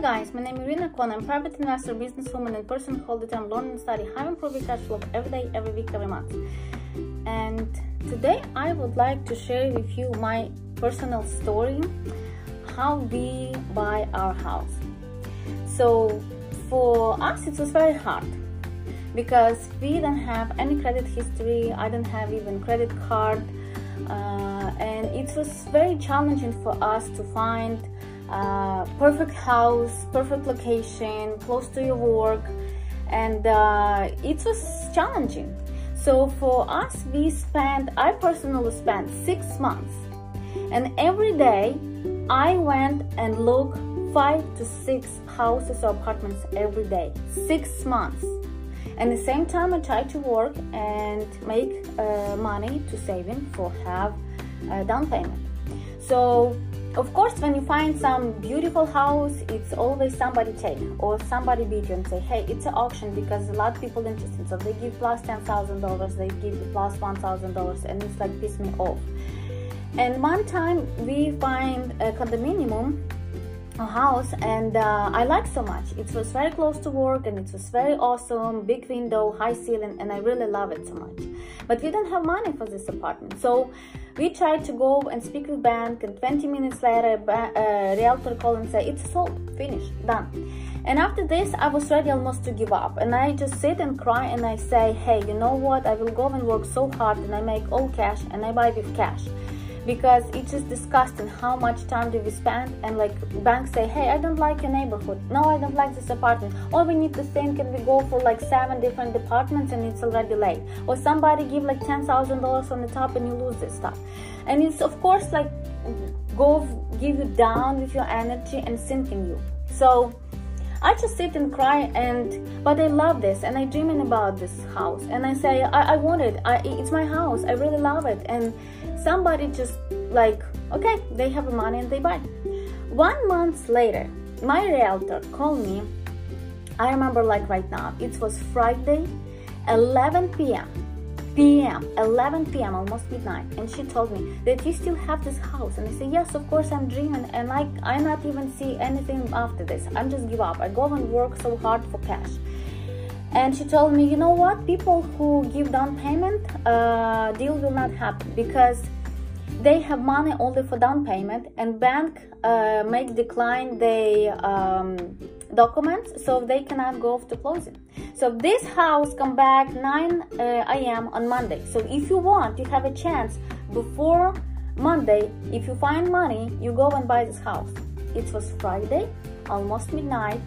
guys, my name is Irina Kon. I'm private investor, businesswoman, and person who all the time learn and study how improve cash flow every day, every week, every month. And today I would like to share with you my personal story, how we buy our house. So for us, it was very hard because we didn't have any credit history. I didn't have even credit card, uh, and it was very challenging for us to find uh, perfect house, perfect location, close to your work, and uh, it was challenging. So for us, we spent, I personally spent six months, and every day I went and looked five to six houses or apartments every day, six months. And the same time, I tried to work and make uh, money to saving for have a down payment. So of course, when you find some beautiful house, it's always somebody take or somebody bid you and say, hey, it's an auction because a lot of people interested. So they give plus ten thousand dollars, they give you plus one thousand dollars, and it's like piss me off. And one time we find a condominium a house and uh, I like so much. It was very close to work and it was very awesome, big window, high ceiling, and I really love it so much. But we don't have money for this apartment, so we tried to go and speak with bank. And 20 minutes later, a realtor called and said it's sold, finished, done. And after this, I was ready almost to give up. And I just sit and cry and I say, hey, you know what? I will go and work so hard and I make all cash and I buy with cash because it's just disgusting how much time do we spend and like banks say hey i don't like your neighborhood. No i don't like this apartment. Or we need to think and we go for like seven different departments and it's already late. Or somebody give like ten thousand dollars on the top and you lose this stuff. And it's of course like go give you down with your energy and sinking you. So I just sit and cry and but I love this and I dreaming about this house. And I say I, I want it. I, it's my house. I really love it. And somebody just like okay they have money and they buy. One month later my realtor called me. I remember like right now it was Friday 11 p.m p.m 11 p.m almost midnight and she told me that you still have this house. And i said yes of course i'm dreaming and like i not even see anything after this. I'm just give up. I go and work so hard for cash and she told me you know what? People who give down payment uh, deal will not happen because they have money only for down payment and bank uh, make decline their um, documents so they cannot go to closing so this house come back 9 uh, a.m on monday. So if you want you have a chance before monday. If you find money you go and buy this house. It was friday almost midnight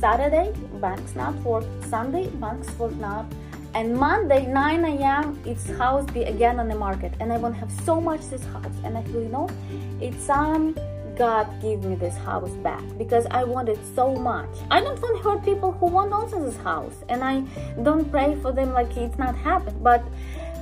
saturday banks not work sunday banks work not and Monday 9 a.m. its house be again on the market and I want to have so much this house and I feel you know it's um God give me this house back because I want it so much. I don't want to hurt people who want also this house and I don't pray for them like it's not happened. But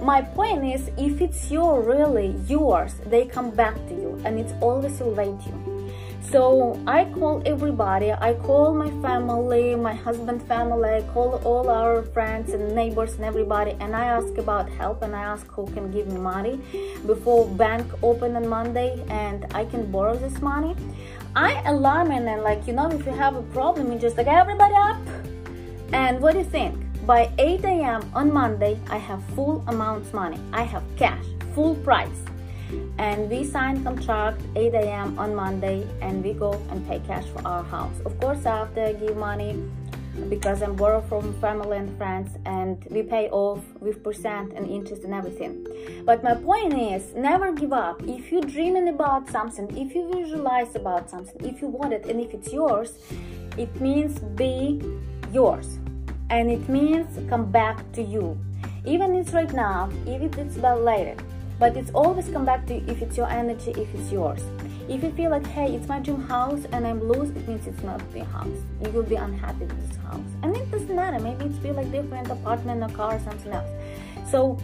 my point is if it's your really yours, they come back to you and it's always will wait you. So I call everybody. I call my family, my husband family. I call all our friends and neighbors and everybody, and I ask about help and I ask who can give me money before bank open on Monday and I can borrow this money. I alarm and like you know if you have a problem, you just like everybody up. And what do you think? By 8 a.m. on Monday, I have full amounts money. I have cash, full price and we sign contract 8 a.m. on Monday and we go and pay cash for our house. Of course, after I give money because I'm borrow from family and friends and we pay off with percent and interest and everything. But my point is never give up. If you're dreaming about something, if you visualize about something, if you want it and if it's yours, it means be yours. And it means come back to you. Even it's right now, even if it's about later but it's always come back to if it's your energy if it's yours. If you feel like hey it's my dream house and i'm loose it means it's not the house. You will be unhappy with this house. And it doesn't matter. Maybe it's feel like different apartment or car or something else. So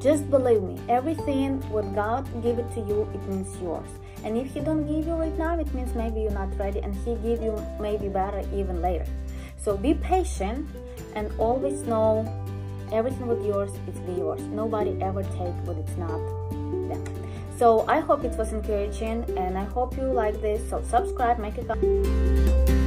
just believe me everything what god give it to you it means yours. And if he don't give you right now it means maybe you're not ready and he give you maybe better even later. So be patient and always know everything with yours is yours nobody ever take what it's not them So I hope it was encouraging and I hope you like this. So subscribe, make a comment.